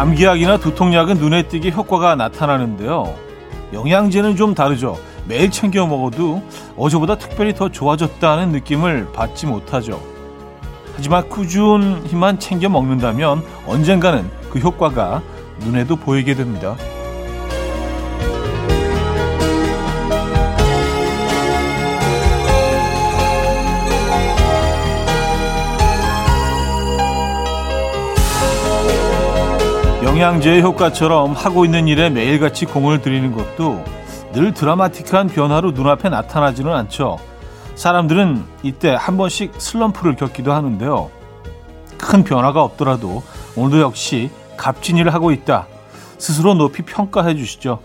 감기약이나 두통약은 눈에 띄게 효과가 나타나는데요. 영양제는 좀 다르죠. 매일 챙겨 먹어도 어제보다 특별히 더 좋아졌다는 느낌을 받지 못하죠. 하지만 꾸준히만 챙겨 먹는다면 언젠가는 그 효과가 눈에도 보이게 됩니다. 영양제의 효과처럼 하고 있는 일에 매일같이 공을 들이는 것도 늘 드라마틱한 변화로 눈앞에 나타나지는 않죠. 사람들은 이때 한 번씩 슬럼프를 겪기도 하는데요. 큰 변화가 없더라도 오늘도 역시 값진 일을 하고 있다. 스스로 높이 평가해 주시죠.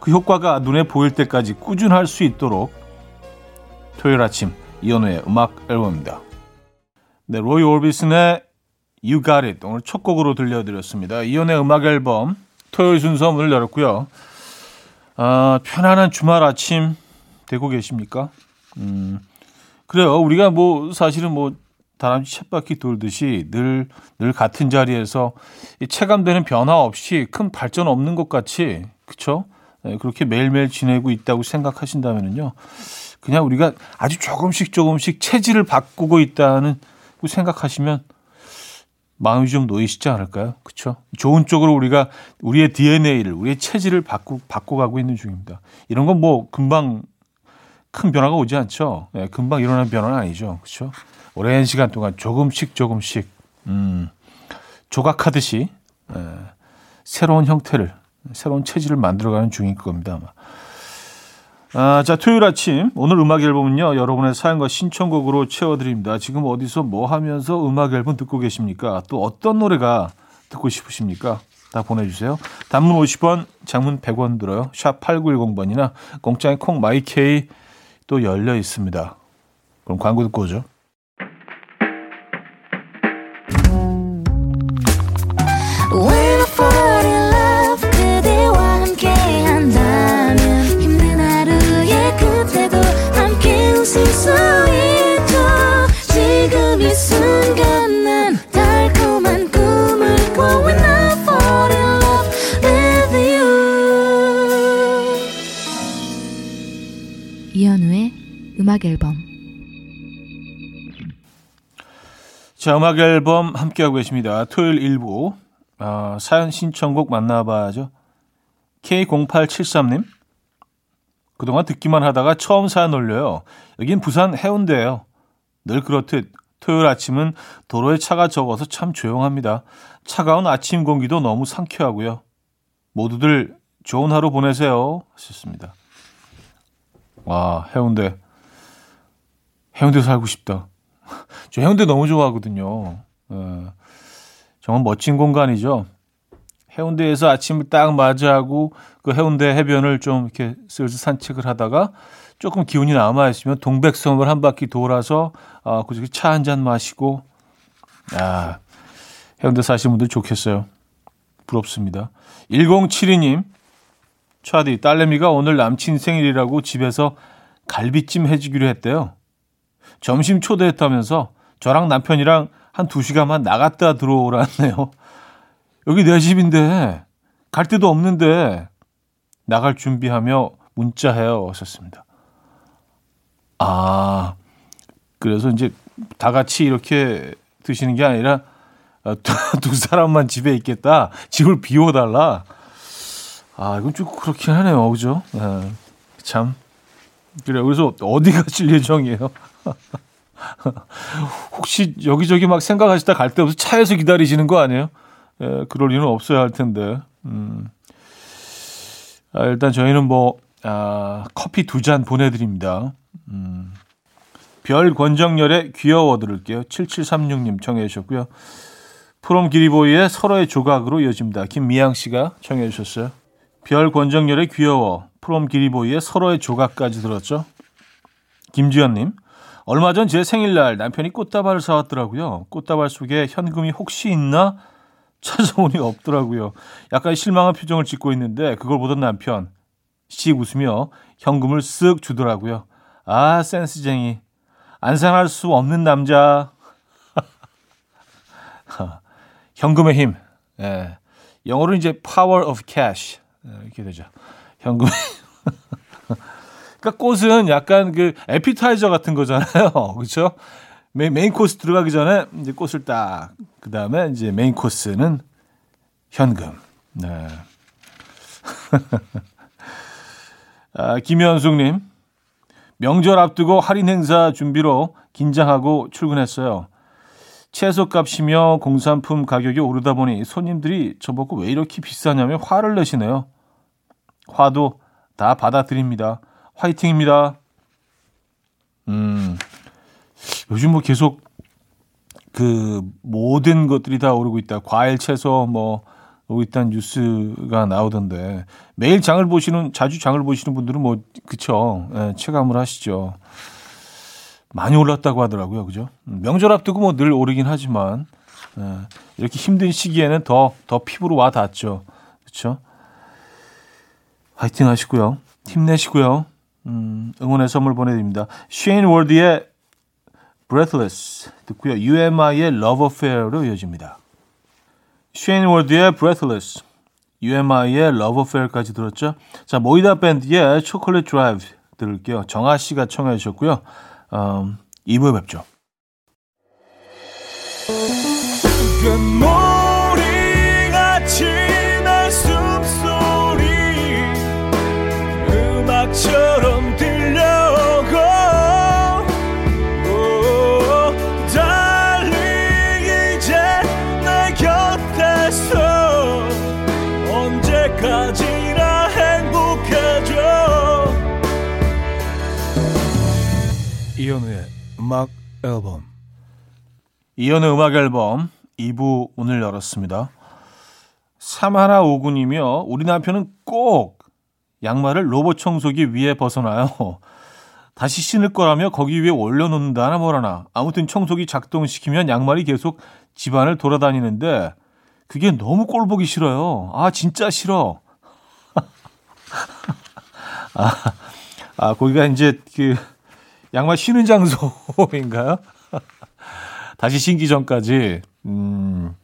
그 효과가 눈에 보일 때까지 꾸준할 수 있도록 토요일 아침 이연우의 음악 앨범입니다. 네, 로이 올비슨의 You Got It 오늘 첫 곡으로 들려드렸습니다. 이연의 음악 앨범 토요일 순서 문을 열었고요. 아, 편안한 주말 아침 되고 계십니까? 음, 그래요. 우리가 뭐 사실은 뭐 다람쥐 쳇바퀴 돌듯이 늘, 늘 같은 자리에서 체감되는 변화 없이 큰 발전 없는 것 같이, 그쵸? 네, 그렇게 매일매일 지내고 있다고 생각하신다면요. 그냥 우리가 아주 조금씩 조금씩 체질을 바꾸고 있다는 생각하시면 마음이 좀 놓이시지 않을까요? 그렇죠? 좋은 쪽으로 우리가 우리의 DNA를 우리의 체질을 바꾸 바꿔가고 있는 중입니다. 이런 건 뭐 금방 큰 변화가 오지 않죠. 네, 금방 일어나는 변화는 아니죠. 그렇죠? 오랜 시간 동안 조금씩 조금씩 음, 조각하듯이 에, 새로운 형태를 새로운 체질을 만들어가는 중일 겁니다. 아마. 아, 자, 토요일 아침 오늘 음악 앨범은요. 여러분의 사연과 신청곡으로 채워 드립니다. 지금 어디서 뭐 하면서 음악 앨범 듣고 계십니까? 또 어떤 노래가 듣고 싶으십니까? 다 보내주세요. 단문 50원, 장문 100원 들어요. 샵 8910번이나 공짜의 콩 마이케이 또 열려 있습니다. 그럼 광고 듣고 오죠. 음악 앨범 자, 음악 앨범 함께하고 계십니다. 토요일 일부 어, 사연 신청곡 만나봐야죠. K0873님 그동안 듣기만 하다가 처음 사연 올려요. 여긴 부산 해운대예요. 늘 그렇듯 토요일 아침은 도로에 차가 적어서 참 조용합니다. 차가운 아침 공기도 너무 상쾌하고요. 모두들 좋은 하루 보내세요. 하셨습니다. 와, 해운대. 해운대 살고 싶다. 저 해운대 너무 좋아하거든요. 예. 정말 멋진 공간이죠. 해운대에서 아침을 딱 맞이하고 그 해운대 해변을 좀 이렇게 슬슬 산책을 하다가 조금 기운이 남아 있으면 동백섬을 한 바퀴 돌아서 아, 그저기 차 한 잔 마시고 아, 해운대 사시는 분들 좋겠어요. 부럽습니다. 1072님 차디 딸내미가 오늘 남친 생일이라고 집에서 갈비찜 해주기로 했대요. 점심 초대했다면서 저랑 남편이랑 한두 시간만 나갔다 들어오라네요. 여기 내 집인데 갈 데도 없는데 나갈 준비하며 문자해요. 하셨습니다. 아, 그래서 이제 다 같이 이렇게 드시는 게 아니라 어, 두, 두 사람만 집에 있겠다. 집을 비워달라. 아, 이건 좀 그렇긴 하네요. 그죠? 네, 참. 그래, 그래서 어디 가실 예정이에요? 혹시 여기저기 막 생각하시다 갈때 없어 차에서 기다리시는 거 아니에요? 예, 그럴 리는 없어야 할 텐데. 음. 아, 일단 저희는 뭐, 아, 커피 두 잔 보내드립니다. 음. 별 권정열의 귀여워 들을게요. 7736님 청해 주셨고요. 프롬 기리보이의 서로의 조각으로 이어집니다. 김미양 씨가 청해 주셨어요. 별 권정열의 귀여워, 프롬 기리보이의 서로의 조각까지 들었죠. 김지현님, 얼마 전 제 생일날 남편이 꽃다발을 사왔더라고요. 꽃다발 속에 현금이 혹시 있나 찾아보니 없더라고요. 약간 실망한 표정을 짓고 있는데 그걸 보던 남편 씩 웃으며 현금을 쓱 주더라고요. 아 센스쟁이 안 사랑할 수 없는 남자 현금의 힘 예. 영어로 이제 power of cash 네, 이렇게 되죠. 현금. 그러니까 꽃은 약간 그 에피타이저 같은 거잖아요. 그렇죠? 메인, 메인 코스 들어가기 전에 이제 꽃을 딱 그다음에 이제 메인 코스는 현금. 네. 아, 김현숙 님 명절 앞두고 할인 행사 준비로 긴장하고 출근했어요. 채소값이며 공산품 가격이 오르다 보니 손님들이 저보고 왜 이렇게 비싸냐며 화를 내시네요. 화도 다 받아들입니다. 화이팅입니다. 음, 요즘 뭐 계속 그 모든 것들이 다 오르고 있다. 과일, 채소 뭐 오고 있다는 뉴스가 나오던데 매일 장을 보시는 자주 장을 보시는 분들은 뭐 그쵸 예, 체감을 하시죠. 많이 올랐다고 하더라고요, 그죠? 명절 앞두고 뭐 늘 오르긴 하지만 예, 이렇게 힘든 시기에는 더 더 피부로 와 닿죠, 그렇죠? 화이팅 하시고요, 힘내시고요. 음, 응원의 선물 보내드립니다. 쉐인 월드의 Breathless 듣고요. UMI의 Love Affair로 이어집니다. 쉐인 워드의 Breathless, UMI의 Love Affair까지 들었죠. 자, 모이다 밴드의 초콜릿 드라이브 들을게요. 정아 씨가 청해 주셨고요. 음, 2부에 뵙죠. 음악처럼 들려오고 오, 달리 이제 내 곁에서 언제까지나 행복해져 이현우의 음악 앨범 이현우의 음악 앨범 2부 오늘 열었습니다. 3159님이요. 우리 남편은 꼭 양말을 로봇 청소기 위에 벗어나요. 다시 신을 거라며 거기 위에 올려놓는다나 뭐라나. 아무튼 청소기 작동시키면 양말이 계속 집안을 돌아다니는데 그게 너무 꼴보기 싫어요. 아 진짜 싫어. 아, 아 거기가 이제 그 양말 신은 장소인가요? 다시 신기 전까지 음.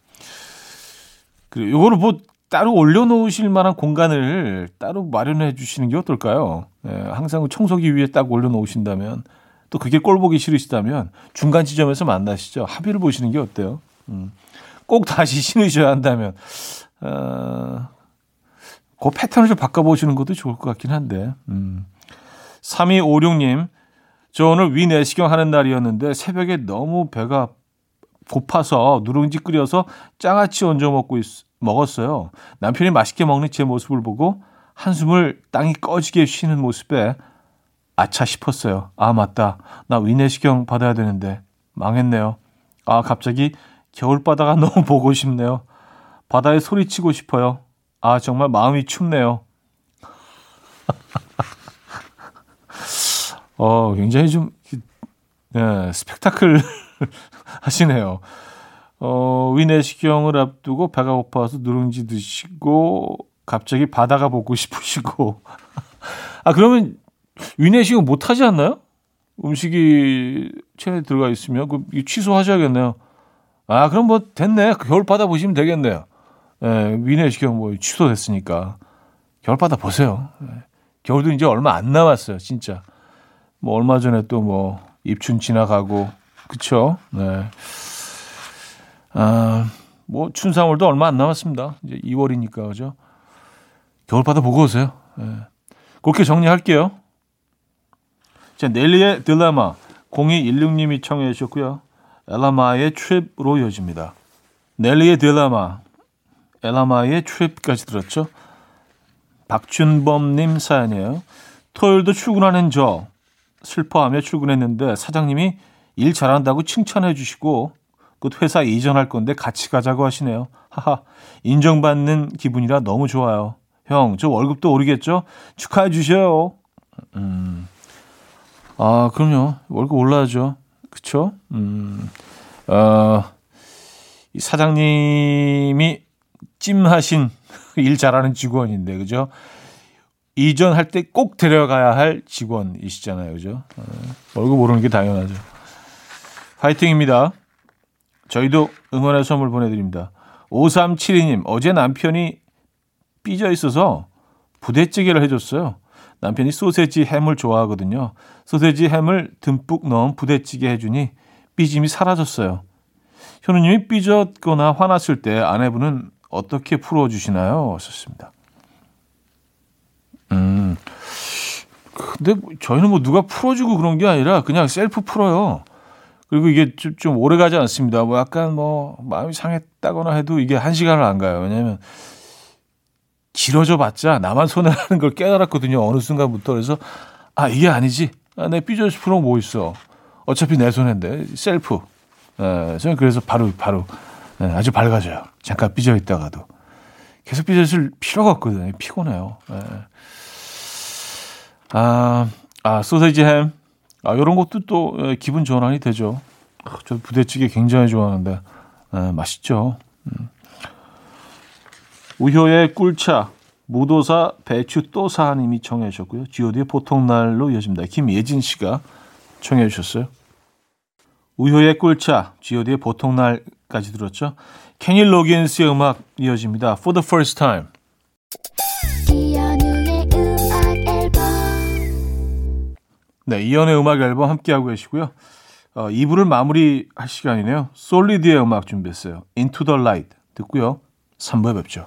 그 요거를 뭐 따로 올려놓으실 만한 공간을 따로 마련해 주시는 게 어떨까요? 예, 항상 청소기 위에 딱 올려놓으신다면 또 그게 꼴 보기 싫으시다면 중간 지점에서 만나시죠. 합의를 보시는 게 어때요? 음. 꼭 다시 신으셔야 한다면 어, 그 패턴을 좀 바꿔보시는 것도 좋을 것 같긴 한데 음. 3256님 저 오늘 위 내시경 하는 날이었는데 새벽에 너무 배가 고파서 누룽지 끓여서 장아찌 얹어 먹고 있, 먹었어요. 남편이 맛있게 먹는 제 모습을 보고 한숨을 땅이 꺼지게 쉬는 모습에 아차 싶었어요. 아 맞다. 나 위내시경 받아야 되는데 망했네요. 아 갑자기 겨울바다가 너무 보고 싶네요. 바다에 소리치고 싶어요. 아 정말 마음이 춥네요. 어 굉장히 좀 네, 스펙타클 하시네요. 어, 위내시경을 앞두고 배가 고파서 누룽지 드시고 갑자기 바다가 보고 싶으시고 아 그러면 위내시경 못 하지 않나요? 음식이 체내에 들어가 있으면 그 취소하셔야겠네요. 아 그럼 뭐 됐네 겨울 바다 보시면 되겠네요. 예, 위내시경 뭐 취소됐으니까 겨울 바다 보세요. 예, 겨울도 이제 얼마 안 남았어요, 진짜. 뭐 얼마 전에 또 뭐 입춘 지나가고 그쵸? 네. 아, 뭐, 춘삼월도 얼마 안 남았습니다. 이제 2월이니까, 그죠? 겨울바다 보고 오세요. 네. 그렇게 정리할게요. 자, 넬리의 딜레마. 0216님이 청해 주셨고요. 엘라마의 트립으로 이어집니다. 넬리의 딜레마. 엘라마의 트립까지 들었죠? 박준범님 사연이에요. 토요일도 출근하는 저 슬퍼하며 출근했는데 사장님이 일 잘한다고 칭찬해 주시고 곧 회사 이전할 건데 같이 가자고 하시네요. 하하, 인정받는 기분이라 너무 좋아요. 형, 저 월급도 오르겠죠? 축하해 주셔요. 음. 아, 그럼요. 월급 올라야죠. 그쵸? 음. 어, 이 사장님이 찜하신 일 잘하는 직원인데, 그죠? 이전할 때 꼭 데려가야 할 직원이시잖아요. 그죠? 어, 월급 오르는 게 당연하죠. 파이팅입니다. 저희도 응원의 선물 보내드립니다. 5372님, 어제 남편이 삐져 있어서 부대찌개를 해줬어요. 남편이 소세지 햄을 좋아하거든요. 소세지 햄을 듬뿍 넣은 부대찌개 해주니 삐짐이 사라졌어요. 현우님이 삐졌거나 화났을 때 아내분은 어떻게 풀어주시나요? 썼습니다. 음, 근데 뭐 저희는 뭐 누가 풀어주고 그런 게 아니라 그냥 셀프 풀어요. 그리고 이게 좀, 좀 오래 가지 않습니다. 뭐 약간 뭐 마음이 상했다거나 해도 이게 한 시간을 안 가요. 왜냐면 길어져 봤자 나만 손해라는 걸 깨달았거든요. 어느 순간부터. 그래서 아, 이게 아니지. 아, 내 삐져 풀어 뭐 있어. 어차피 내 손해인데. 셀프. 예, 저는 그래서 바로, 바로 예, 아주 밝아져요. 잠깐 삐져 있다가도. 계속 삐져 있을 필요가 없거든요. 피곤해요. 예. 아, 아, 소세지 햄. 아, 요런 것도 또 예, 기분 전환이 되죠. 아, 저 부대찌개 굉장히 좋아하는데, 예, 맛있죠. 음. 우효의 꿀차, 무도사 배추 또사님이 청해 주셨고요. god의 보통날로 이어집니다. 김예진 씨가 청해 주셨어요. 우효의 꿀차, god의 보통날까지 들었죠. 케니 로긴스의 음악 이어집니다. For the first time. 네, 이연의 음악 앨범 함께하고 계시고요. 어, 2부를 마무리할 시간이네요. 솔리드의 음악 준비했어요. Into the Light 듣고요. 3부에 뵙죠.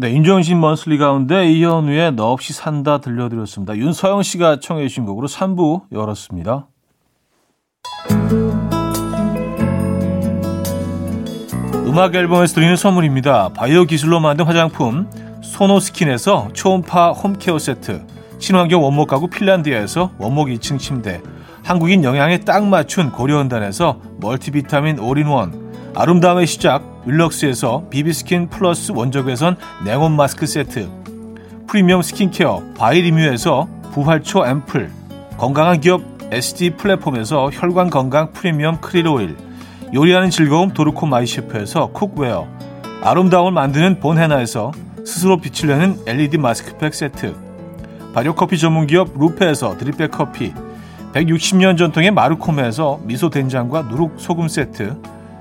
네, 인정신 먼슬리 가운데 이현우의 너 없이 산다 들려드렸습니다. 윤서영 씨가 청해 주신 곡으로 3부 열었습니다. 음악 앨범에서 드리는 선물입니다. 바이오 기술로 만든 화장품 소노스킨에서 초음파 홈케어 세트 친환경 원목 가구 핀란디아에서 원목 2층 침대 한국인 영양에 딱 맞춘 고려원단에서 멀티비타민 올인원 아름다움의 시작 윌럭스에서 비비스킨 플러스 원적외선 냉온 마스크 세트 프리미엄 스킨케어 바이리뮤에서 부활초 앰플 건강한 기업 SD 플랫폼에서 혈관 건강 프리미엄 크릴 오일 요리하는 즐거움 도르코 마이셰프에서 쿡웨어 아름다움을 만드는 본헤나에서 스스로 빛을 내는 LED 마스크팩 세트 발효커피 전문기업 루페에서 드립백 커피 160년 전통의 마르코메에서 미소 된장과 누룩 소금 세트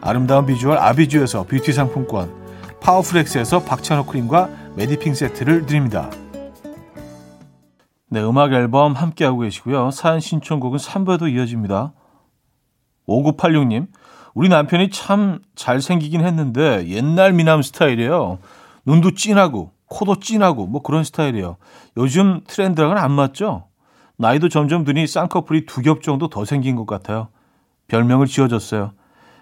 아름다운 비주얼 아비주에서 뷰티 상품권, 파워풀엑스에서 박찬호 크림과 메디핑 세트를 드립니다. 네, 음악 앨범 함께하고 계시고요. 사연 신청곡은 3부에도 이어집니다. 5986님, 우리 남편이 참 잘생기긴 했는데 옛날 미남 스타일이에요. 눈도 진하고 코도 진하고 뭐 그런 스타일이에요. 요즘 트렌드랑은 안 맞죠? 나이도 점점 드니 쌍꺼풀이 두 겹 정도 더 생긴 것 같아요. 별명을 지어줬어요.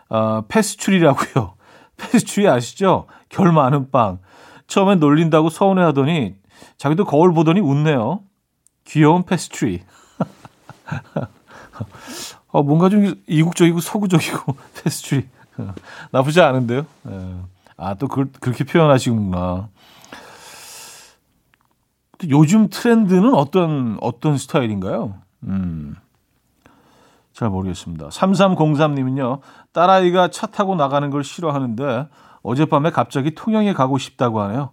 어, 패스츄리라고요. 패스츄리 아시죠? 결 많은 빵. 처음엔 놀린다고 서운해하더니 자기도 거울 보더니 웃네요. 귀여운 패스츄리. 어, 뭔가 좀 이국적이고 서구적이고 패스츄리. 나쁘지 않은데요. 예. 아, 또 그, 그렇게 표현하시구나. 요즘 트렌드는 어떤 어떤 스타일인가요? 음. 잘 모르겠습니다. 3303님은요, 딸아이가 차 타고 나가는 걸 싫어하는데 어젯밤에 갑자기 통영에 가고 싶다고 하네요.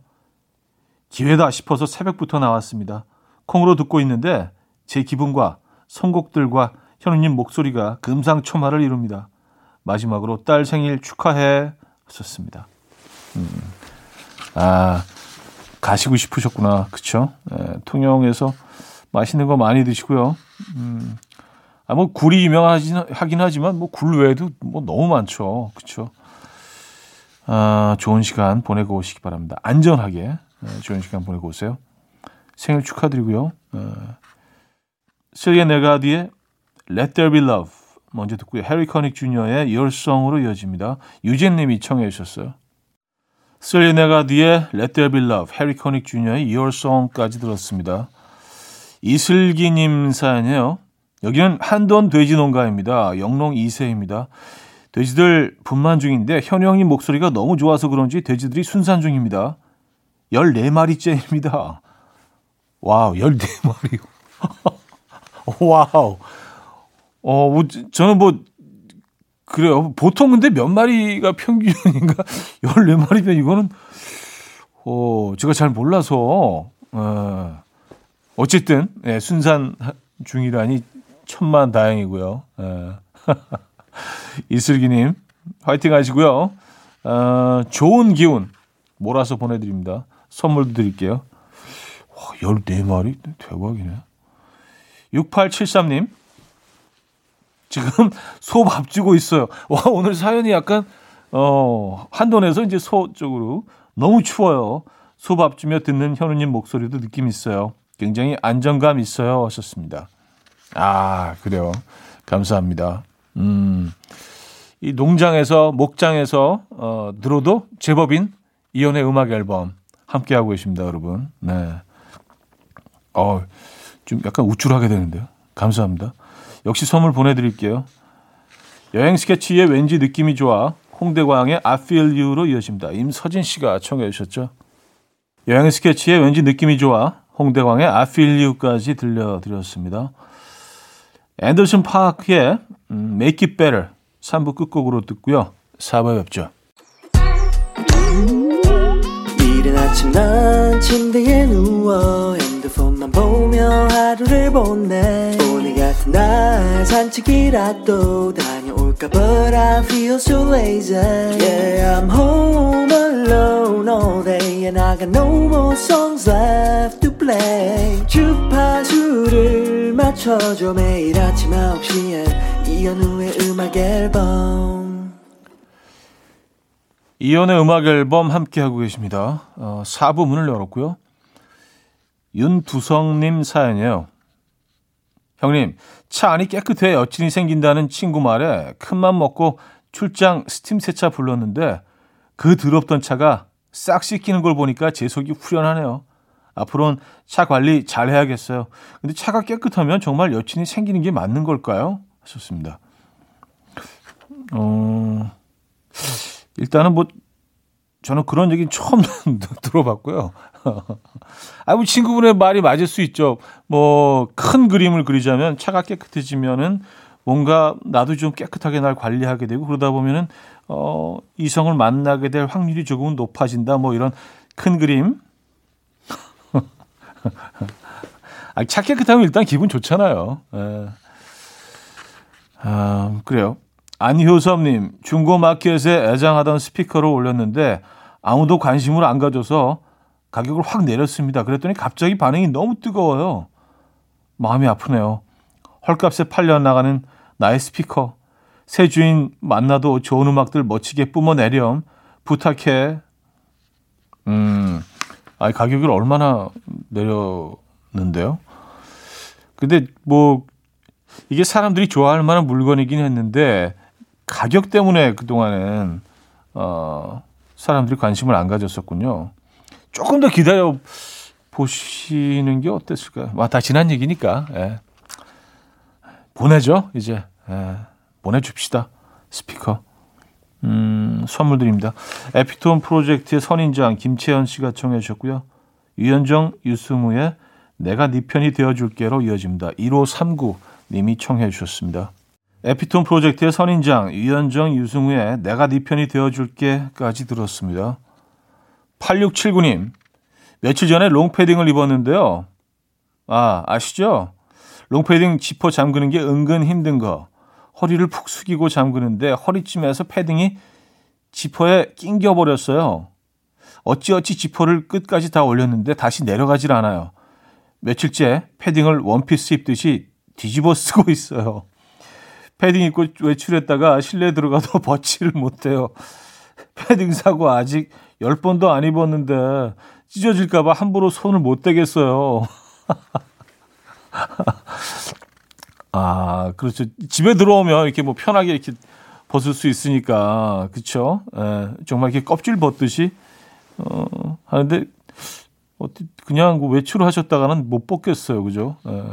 기회다 싶어서 새벽부터 나왔습니다. 콩으로 듣고 있는데 제 기분과 선곡들과 현우님 목소리가 금상첨화를 이룹니다. 마지막으로 딸 생일 축하해 하셨습니다. 음. 아 가시고 싶으셨구나, 그쵸? 네, 통영에서 맛있는 거 많이 드시고요. 음, 아, 뭐 굴이 유명하긴 하긴 하지만 뭐 굴 외에도 뭐 너무 많죠. 그렇죠? 아, 좋은 시간 보내고 오시기 바랍니다. 안전하게 네, 좋은 시간 보내고 오세요. 생일 축하드리고요. 어, 실리아 네가디의 Let There Be Love 먼저 듣고요. 해리 커닉 주니어의 Song으로 이어집니다. 유진 님이 청해 주셨어요. 실리아 네가디의 Let There Be Love, 해리 커닉 주니어의 Song까지 들었습니다. 이슬기 님 사연이에요. 여기는 한돈 돼지 농가입니다. 영농 2세입니다. 돼지들 분만 중인데 현우 형님 목소리가 너무 좋아서 그런지 돼지들이 순산 중입니다. 14마리째입니다. 와우, 14마리. 와우. 어, 뭐, 저는 뭐, 그래요. 보통 근데 몇 마리가 평균인가? 14마리면 이거는, 어, 제가 잘 몰라서, 어, 어쨌든, 예, 순산 중이라니 천만 다행이고요. 예. 이슬기님, 화이팅 하시고요. 어, 좋은 기운 몰아서 보내드립니다. 선물도 드릴게요. 와, 14마리? 대박이네. 6873님, 지금 소 밥 주고 있어요. 와, 오늘 사연이 약간, 어, 한돈에서 이제 소 쪽으로 너무 추워요. 소 밥 주며 듣는 현우님 목소리도 느낌 있어요. 굉장히 안정감 있어요. 하셨습니다. 아, 그래요. 감사합니다. 음, 이 농장에서, 목장에서, 어, 들어도 제법인 이연의 음악 앨범 함께 하고 계십니다, 여러분. 네. 어, 좀 약간 우쭐하게 되는데요. 감사합니다. 역시 선물 보내드릴게요. 여행 스케치의 왠지 느낌이 좋아 홍대광의 I Feel You로 이어집니다. 임서진 씨가 청해 주셨죠. 여행 스케치의 왠지 느낌이 좋아 홍대광의 I Feel You까지 들려드렸습니다. 앤더슨 파크의 Make It Better 3부 끝곡으로 듣고요. 4부에 뵙죠. 이른 아침 난 침대에 누워 핸드폰만 보며 하루를 보내 오늘 같은 날 산책이라도 다녀올까 But I feel so lazy Yeah I'm home alone all day And I got no more songs left to play 주파수를 맞춰줘 매일 아침 9시에 이현우의 음악 앨범 이연의 음악 앨범 함께하고 계십니다. 어, 4부 문을 열었고요. 윤두성님 사연이에요. 형님, 차 안이 깨끗해 여친이 생긴다는 친구 말에 큰맘 먹고 출장 스팀 세차 불렀는데 그 더럽던 차가 싹 씻기는 걸 보니까 제 속이 후련하네요. 앞으로는 차 관리 잘 해야겠어요. 근데 차가 깨끗하면 정말 여친이 생기는 게 맞는 걸까요? 하셨습니다. 어, 일단은 뭐 저는 그런 얘기는 처음 들어봤고요. 아, 뭐 친구분의 말이 맞을 수 있죠. 뭐 큰 그림을 그리자면 차가 깨끗해지면은 뭔가 나도 좀 깨끗하게 날 관리하게 되고 그러다 보면은 어 이성을 만나게 될 확률이 조금은 높아진다. 뭐 이런 큰 그림. 아, 차 깨끗하면 일단 기분 좋잖아요. 에. 아, 그래요. 안효섭님, 중고마켓에 애장하던 스피커를 올렸는데 아무도 관심을 안 가져서 가격을 확 내렸습니다. 그랬더니 갑자기 반응이 너무 뜨거워요. 마음이 아프네요. 헐값에 팔려 나가는 나의 스피커. 새 주인 만나도 좋은 음악들 멋지게 뿜어내렴. 부탁해. 음, 아 가격을 얼마나 내렸는데요? 근데 뭐 이게 사람들이 좋아할 만한 물건이긴 했는데 가격 때문에 그동안은 어 사람들이 관심을 안 가졌었군요. 조금 더 기다려 보시는 게 어땠을까요? 와, 다 지난 얘기니까. 예. 보내죠, 이제. 예. 보내줍시다. 스피커. 음, 선물 드립니다. 에피톤 프로젝트의 선인장 김채연 씨가 청해 주셨고요. 유현정, 유승우의 내가 네 편이 되어줄게로 이어집니다. 1539 님이 청해 주셨습니다. 에피톤 프로젝트의 선인장, 유현정, 유승우의 내가 네 편이 되어줄게까지 들었습니다. 8679님, 며칠 전에 롱패딩을 입었는데요. 아, 아시죠? 롱패딩 지퍼 잠그는 게 은근 힘든 거. 허리를 푹 숙이고 잠그는데 허리쯤에서 패딩이 지퍼에 낑겨버렸어요. 어찌어찌 지퍼를 끝까지 다 올렸는데 다시 내려가질 않아요. 며칠째 패딩을 원피스 입듯이 뒤집어 쓰고 있어요. 패딩 입고 외출했다가 실내 들어가도 벗지를 못해요. 패딩 사고 아직 10번도 안 입었는데 찢어질까봐 함부로 손을 못 대겠어요. 아, 그렇죠. 집에 들어오면 이렇게 뭐 편하게 이렇게 벗을 수 있으니까, 그쵸? 예, 정말 이렇게 껍질 벗듯이, 어, 하는데, 어떻게, 그냥 뭐 외출을 하셨다가는 못 벗겠어요. 그죠? 예.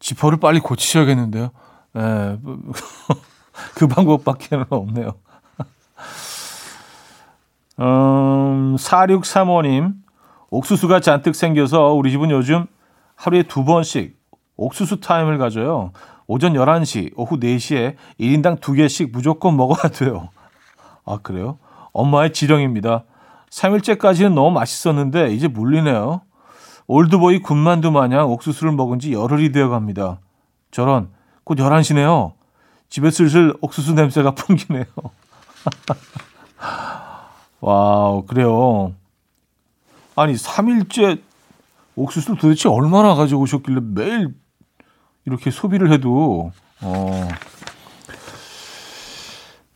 지퍼를 빨리 고치셔야겠는데요. 예, 그 방법밖에는 없네요. 음, 4635님, 옥수수가 잔뜩 생겨서 우리 집은 요즘 하루에 두 번씩 옥수수 타임을 가져요. 오전 11시, 오후 4시에 1인당 두 개씩 무조건 먹어야 돼요. 아, 그래요? 엄마의 지령입니다. 3일째까지는 너무 맛있었는데 이제 물리네요. 올드보이 군만두 마냥 옥수수를 먹은 지 열흘이 되어 갑니다. 저런, 곧 11시네요. 집에 슬슬 옥수수 냄새가 풍기네요. 와우, 그래요. 아니, 3일째 옥수수를 도대체 얼마나 가져오셨길래 매일 이렇게 소비를 해도, 어,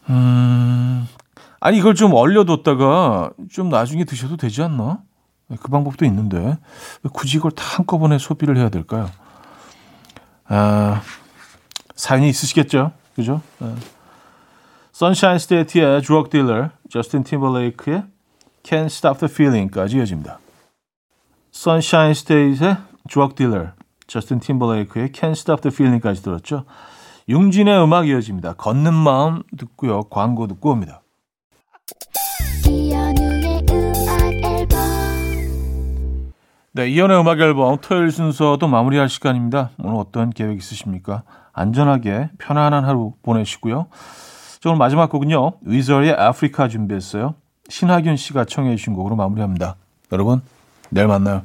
음, 아니, 이걸 좀 얼려뒀다가 좀 나중에 드셔도 되지 않나? 그 방법도 있는데, 왜 굳이 이걸 다 한꺼번에 소비를 해야 될까요? 아, 사연이 있으시겠죠? 그죠? 아. 선샤인 스테이트의 Drug Dealer, 저스틴 팀벌레이크의 Can't Stop the Feeling까지 이어집니다. 선샤인 스테이트의 Drug Dealer, 저스틴 팀벌레이크의 Can't Stop the Feeling까지 들었죠. 융진의 음악 이어집니다. 걷는 마음 듣고요. 광고 듣고 옵니다. 네, 이연의 음악 앨범 토요일 순서도 마무리할 시간입니다. 오늘 어떤 계획 있으십니까? 안전하게 편안한 하루 보내시고요. 자, 오늘 마지막 곡은요. 위저의 아프리카 준비했어요. 신하균 씨가 청해 주신 곡으로 마무리합니다. 여러분, 내일 만나요.